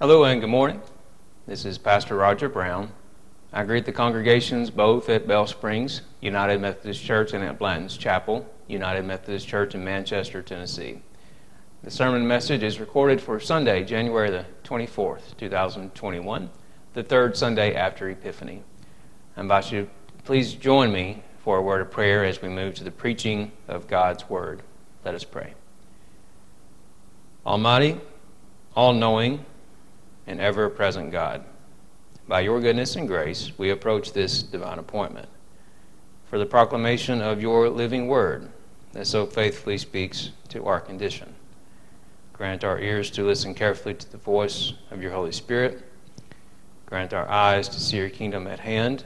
Hello and good morning. This is Pastor Roger Brown. I greet the congregations both at Bell Springs United Methodist Church and at Blanton's Chapel United Methodist Church in Manchester, Tennessee. The sermon message is recorded for Sunday, January the 24th, 2021, the third Sunday after Epiphany. I invite you please join me for a word of prayer as we move to the preaching of God's Word. Let us pray. Almighty, all knowing, and ever present God. By your goodness and grace, we approach this divine appointment for the proclamation of your living word that so faithfully speaks to our condition. Grant our ears to listen carefully to the voice of your Holy Spirit. Grant our eyes to see your kingdom at hand,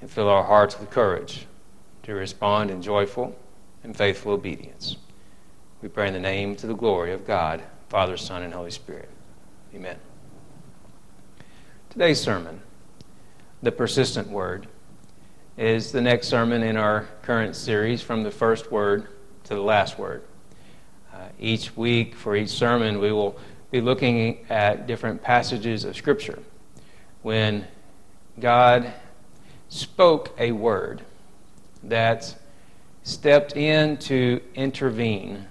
and fill our hearts with courage to respond in joyful and faithful obedience. We pray in the name to the glory of God, Father, Son, and Holy Spirit. Amen. Today's sermon, The Persistent Word, is the next sermon in our current series from the first word to the last word. Uh, each week, for each sermon, we will be looking at different passages of Scripture. When God spoke a word that stepped in to intervene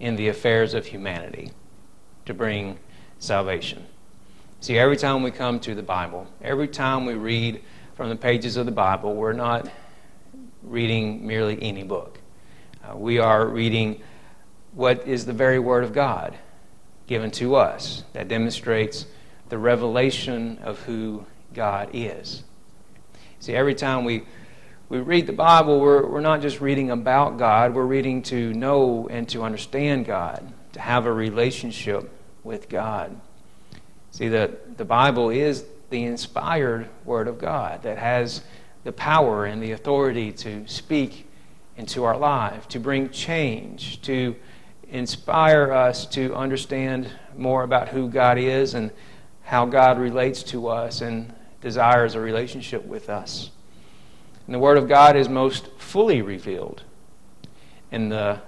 in the affairs of humanity to bring salvation. See, every time we come to the Bible, every time we read from the pages of the Bible, we're not reading merely any book. Uh, we are reading what is the very Word of God given to us that demonstrates the revelation of who God is. See, every time we, we read the Bible, we're, we're not just reading about God, we're reading to know and to understand God, to have a relationship with God. See, the, the Bible is the inspired Word of God that has the power and the authority to speak into our life, to bring change, to inspire us to understand more about who God is and how God relates to us and desires a relationship with us. And the Word of God is most fully revealed in the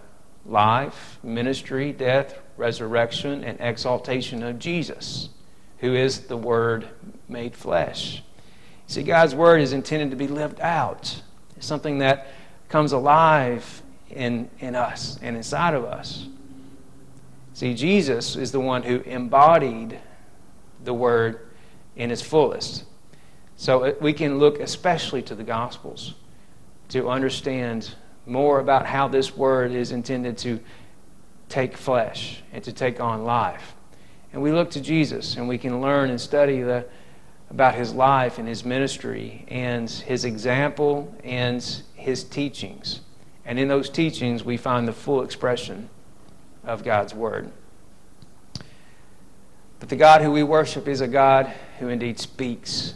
life, ministry, death, resurrection, and exaltation of Jesus who is the Word made flesh. See, God's Word is intended to be lived out. It's something that comes alive in, in us and inside of us. See, Jesus is the one who embodied the Word in its fullest. So uh, we can look especially to the Gospels to understand more about how this Word is intended to take flesh and to take on life. And we look to Jesus and we can learn and study the, about his life and his ministry and his example and his teachings. And in those teachings, we find the full expression of God's Word. But the God who we worship is a God who indeed speaks.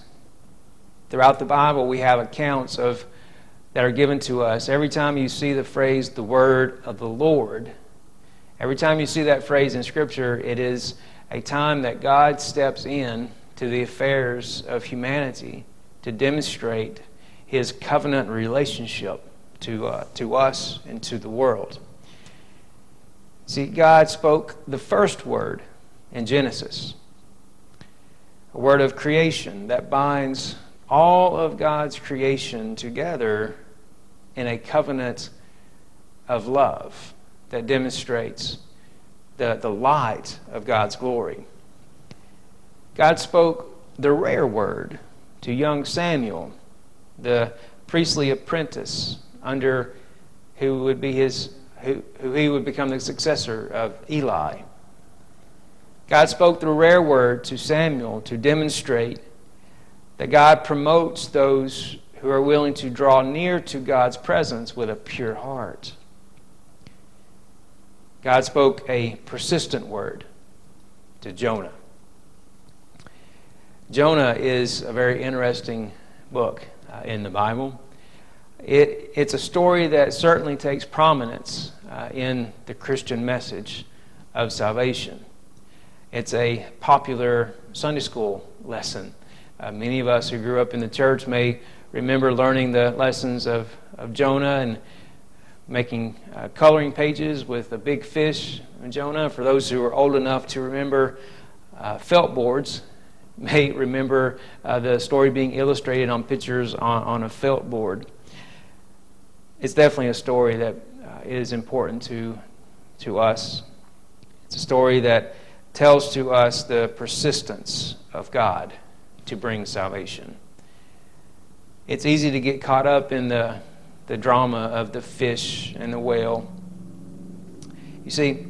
Throughout the Bible, we have accounts of that are given to us. Every time you see the phrase the word of the Lord, every time you see that phrase in Scripture, it is a time that God steps in to the affairs of humanity to demonstrate his covenant relationship to, uh, to us and to the world. See, God spoke the first word in Genesis, a word of creation that binds all of God's creation together in a covenant of love that demonstrates the, the light of God's glory. God spoke the rare word to young Samuel, the priestly apprentice under who would be his who, who he would become the successor of Eli. God spoke the rare word to Samuel to demonstrate that God promotes those who are willing to draw near to God's presence with a pure heart. God spoke a persistent word to Jonah. Jonah is a very interesting book uh, in the Bible. It, it's a story that certainly takes prominence uh, in the Christian message of salvation. It's a popular Sunday school lesson. Uh, many of us who grew up in the church may remember learning the lessons of, of Jonah and making uh, coloring pages with a big fish, Jonah. For those who are old enough to remember uh, felt boards may remember uh, the story being illustrated on pictures on, on, a felt board. It's definitely a story that uh, is important to, to us. It's a story that tells to us the persistence of God to bring salvation. It's easy to get caught up in the, the drama of the fish and the whale. You see,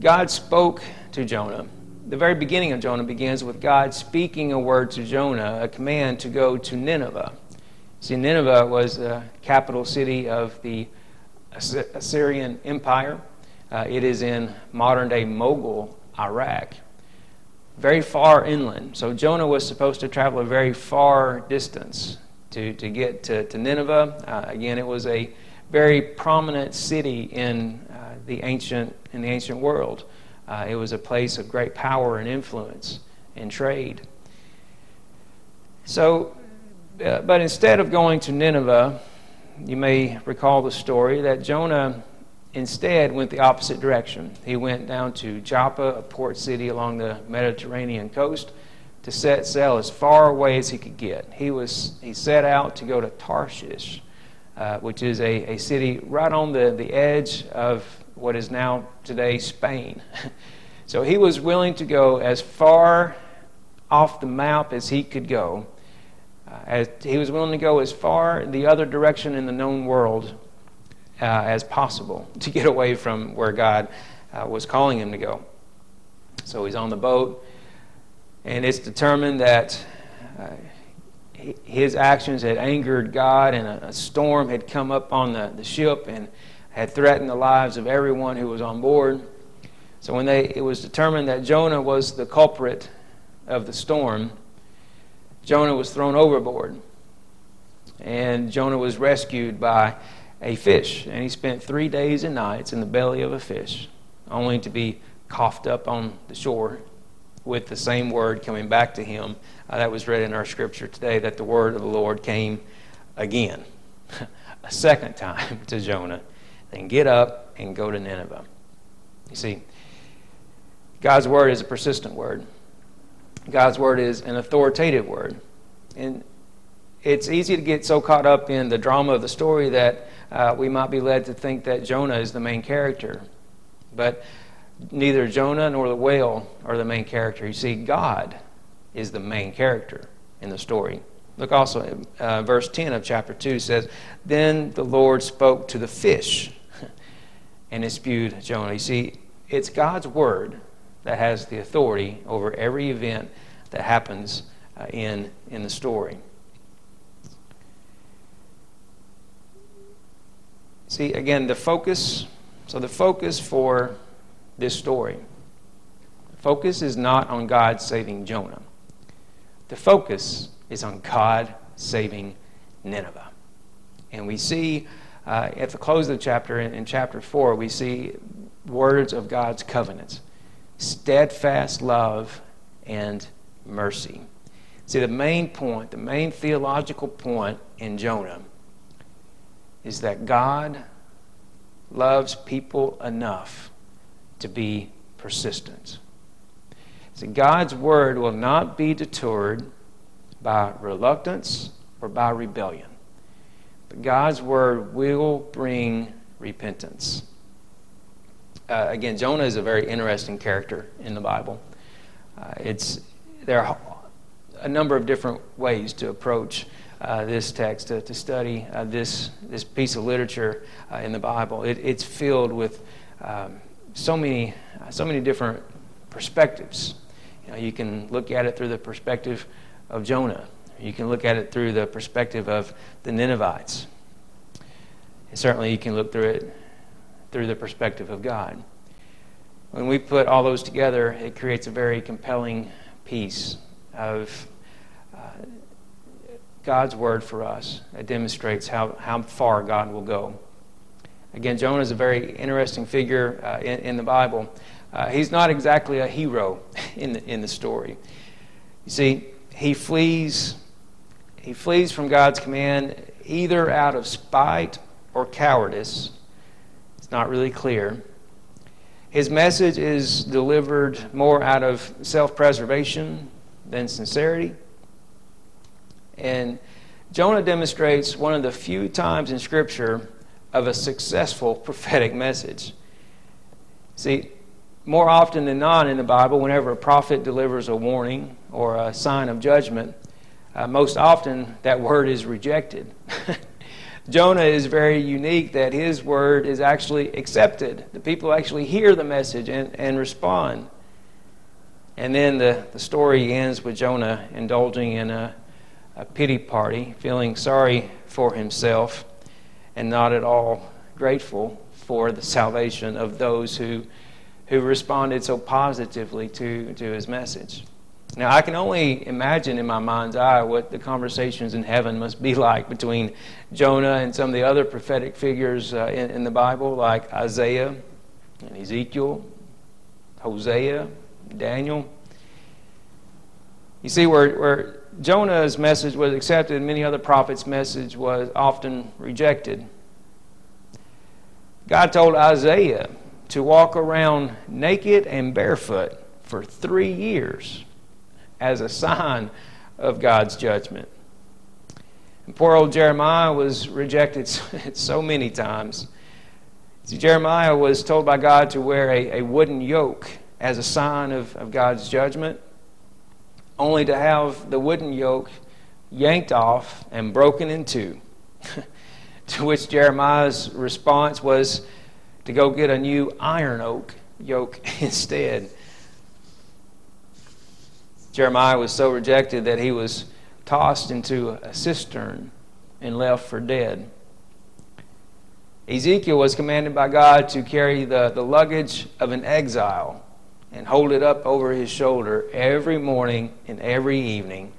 God spoke to Jonah. The very beginning of Jonah begins with God speaking a word to Jonah, a command to go to Nineveh. See, Nineveh was the capital city of the Assyrian Empire. Uh, it is in modern day Mosul, Iraq, very far inland. So Jonah was supposed to travel a very far distance to, to get to, to Nineveh. Uh, again, it was a very prominent city in uh, the ancient in the ancient world. Uh, it was a place of great power and influence and trade. So, uh, but instead of going to Nineveh, you may recall the story that Jonah instead went the opposite direction. He went down to Joppa, a port city along the Mediterranean coast, to set sail as far away as he could get. He, was, he set out to go to Tarshish, uh, which is a, a city right on the, the edge of what is now today Spain. so he was willing to go as far off the map as he could go. Uh, as he was willing to go as far the other direction in the known world uh, as possible to get away from where God uh, was calling him to go. So he's on the boat, and it's determined that uh, his actions had angered God, and a, a, storm had come up on the, the ship and had threatened the lives of everyone who was on board. So when they, it was determined that Jonah was the culprit of the storm, Jonah was thrown overboard. And Jonah was rescued by a fish, and he spent three days and nights in the belly of a fish, only to be coughed up on the shore with the same word coming back to him. Uh, that was read in our scripture today that the word of the Lord came again, a second time to Jonah. Then get up and go to Nineveh. You see, God's word is a persistent word. God's word is an authoritative word. And it's easy to get so caught up in the drama of the story that uh, we might be led to think that Jonah is the main character. But neither Jonah nor the whale are the main character. You see, God is the main character in the story. Look also, uh, verse 10 of chapter 2 says, Then the Lord spoke to the fish, and it spewed Jonah. You see, it's God's word that has the authority over every event that happens uh, in, in the story. See, again, the focus, so the focus for this story, the focus is not on God saving Jonah. The focus is on God saving Nineveh. And we see uh, at the close of the chapter, in, in chapter 4, we see words of God's covenants steadfast love and mercy. See, the main point, the main theological point in Jonah is that God loves people enough to be persistent. See, God's word will not be deterred by reluctance or by rebellion, but God's word will bring repentance. Uh, again, Jonah is a very interesting character in the Bible. Uh, it's there are a number of different ways to approach uh, this text, to, to study uh, this, this piece of literature uh, in the Bible. It, it's filled with um, so, many, so many different perspectives. You, know, you can look at it through the perspective of Jonah, you can look at it through the perspective of the Ninevites. And certainly, you can look through it through the perspective of God. When we put all those together, it creates a very compelling piece of uh, God's word for us. It demonstrates how, how far God will go. Again, Jonah is a very interesting figure uh, in, in, the Bible. Uh, he's not exactly a hero in the, in the story. You see, he flees, he flees from God's command either out of spite or cowardice. It's not really clear. His message is delivered more out of self preservation than sincerity. And Jonah demonstrates one of the few times in Scripture of a successful prophetic message. See, more often than not in the Bible, whenever a prophet delivers a warning or a sign of judgment, uh, most often that word is rejected. Jonah is very unique that his word is actually accepted. The people actually hear the message and, and respond. And then the, the story ends with Jonah indulging in a, a pity party, feeling sorry for himself and not at all grateful for the salvation of those who, who responded so positively to, to his message. Now, I can only imagine in my mind's eye what the conversations in heaven must be like between Jonah and some of the other prophetic figures uh, in, in the Bible, like Isaiah and Ezekiel, Hosea, Daniel. You see, where, where Jonah's message was accepted, and many other prophets' message was often rejected. God told Isaiah to walk around naked and barefoot for three years as a sign of God's judgment. And poor old Jeremiah was rejected so many times. See, Jeremiah was told by God to wear a, a wooden yoke as a sign of, of God's judgment, only to have the wooden yoke yanked off and broken in two. to which Jeremiah's response was to go get a new iron oak yoke instead. Jeremiah was so rejected that he was tossed into a cistern and left for dead. Ezekiel was commanded by God to carry the, the luggage of an exile and hold it up over his shoulder every morning and every evening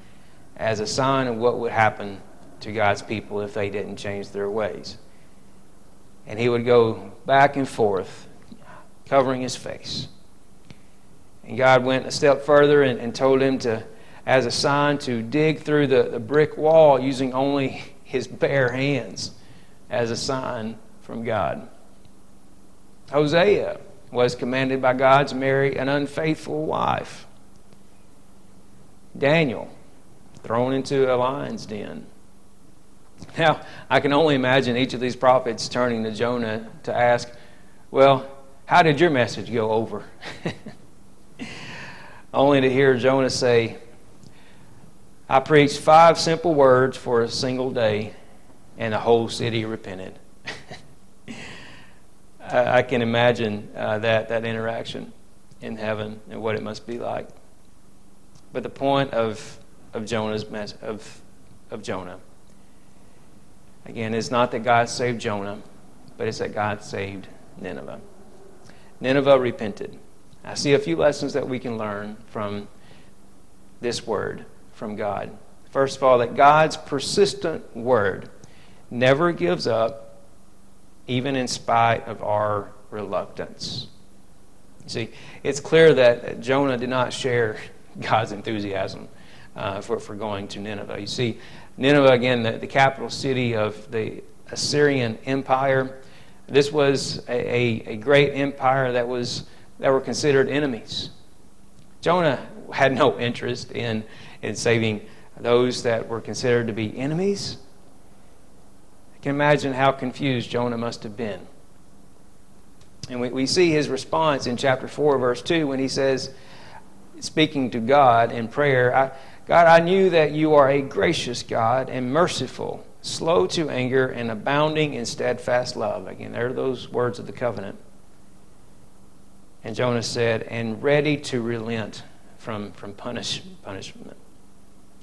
as a sign of what would happen to God's people if they didn't change their ways. And he would go back and forth, covering his face. And God went a step further and, and told him to, as a sign, to dig through the, the brick wall using only his bare hands as a sign from God. Hosea was commanded by God to marry an unfaithful wife. Daniel, thrown into a lion's den. Now, I can only imagine each of these prophets turning to Jonah to ask, Well, how did your message go over? only to hear Jonah say, I preached five simple words for a single day, and the whole city repented. I, I, can imagine uh, that, that interaction in heaven and what it must be like. But the point of, of Jonah's mess, of, of Jonah, again, is not that God saved Jonah, but it's that God saved Nineveh. Nineveh repented. I see a few lessons that we can learn from this word from God. First of all, that God's persistent word never gives up, even in spite of our reluctance. You see, it's clear that Jonah did not share God's enthusiasm uh, for, for going to Nineveh. You see, Nineveh, again, the, the capital city of the Assyrian Empire, this was a, a, a great empire that was that were considered enemies. Jonah had no interest in, in saving those that were considered to be enemies. Can imagine how confused Jonah must have been. And we, we see his response in chapter 4, verse 2, when he says, speaking to God in prayer, I, God, I knew that you are a gracious God and merciful, slow to anger, and abounding in steadfast love. Again, there are those words of the covenant. And Jonah said, and ready to relent from, from punish, punishment.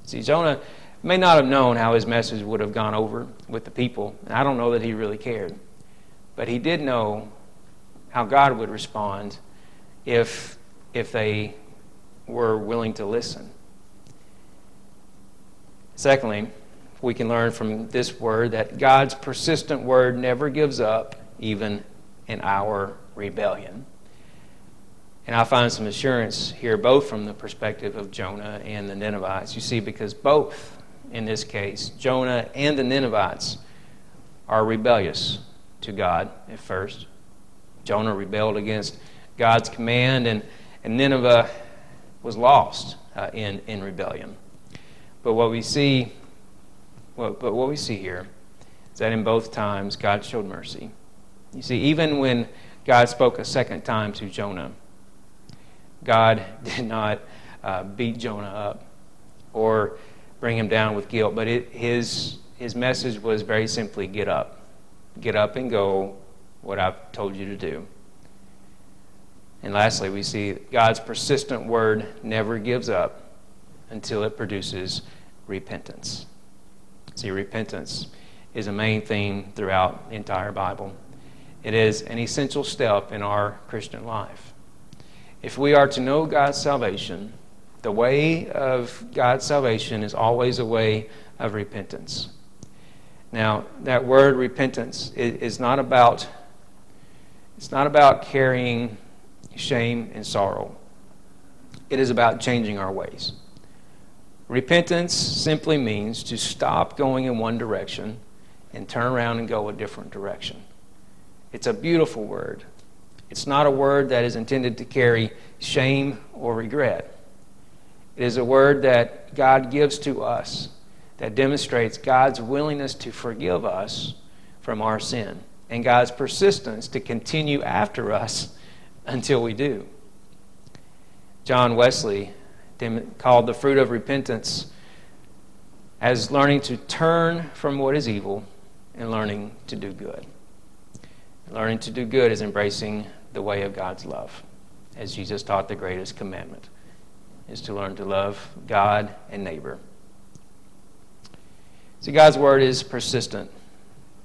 See, Jonah may not have known how his message would have gone over with the people. And I don't know that he really cared. But he did know how God would respond if, if they were willing to listen. Secondly, we can learn from this word that God's persistent word never gives up, even in our rebellion. And I find some assurance here, both from the perspective of Jonah and the Ninevites. You see, because both, in this case, Jonah and the Ninevites, are rebellious to God at first. Jonah rebelled against God's command, and, and Nineveh was lost uh, in, in rebellion. But what we see, well, but what we see here is that in both times God showed mercy. You see, even when God spoke a second time to Jonah, God did not uh, beat Jonah up or bring him down with guilt, but it, his, his message was very simply get up. Get up and go what I've told you to do. And lastly, we see God's persistent word never gives up until it produces repentance. See, repentance is a main theme throughout the entire Bible. It is an essential step in our Christian life. If we are to know God's salvation, the way of God's salvation is always a way of repentance. Now, that word repentance is not about it's not about carrying shame and sorrow. It is about changing our ways. Repentance simply means to stop going in one direction and turn around and go a different direction. It's a beautiful word. It's not a word that is intended to carry shame or regret. It is a word that God gives to us that demonstrates God's willingness to forgive us from our sin and God's persistence to continue after us until we do. John Wesley called the fruit of repentance as learning to turn from what is evil and learning to do good. Learning to do good is embracing the way of God's love, as Jesus taught the greatest commandment is to learn to love God and neighbor. See, God's word is persistent.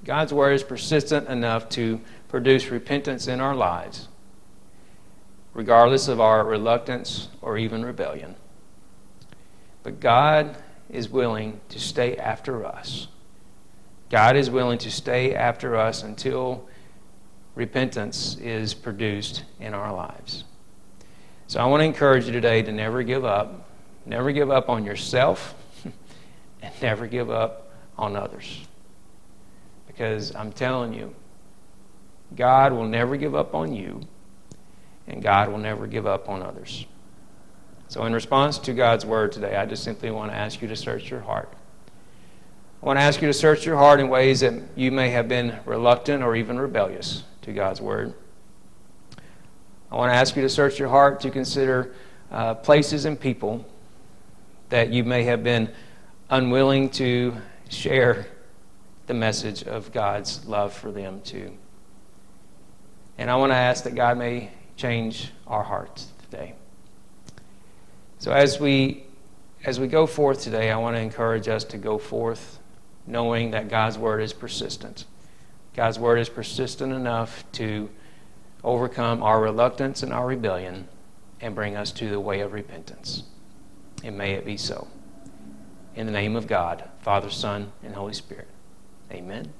God's word is persistent enough to produce repentance in our lives regardless of our reluctance or even rebellion. But God is willing to stay after us. God is willing to stay after us until repentance is produced in our lives. So I want to encourage you today to never give up. Never give up on yourself and never give up on others. Because I'm telling you, God will never give up on you and God will never give up on others. So, in response to God's word today, I just simply want to ask you to search your heart. I want to ask you to search your heart in ways that you may have been reluctant or even rebellious to God's word. I want to ask you to search your heart to consider uh, places and people that you may have been unwilling to share the message of God's love for them to. And I want to ask that God may change our hearts today. So as we as we go forth today, I want to encourage us to go forth knowing that God's word is persistent. God's word is persistent enough to overcome our reluctance and our rebellion and bring us to the way of repentance. And may it be so. In the name of God, Father, Son, and Holy Spirit. Amen.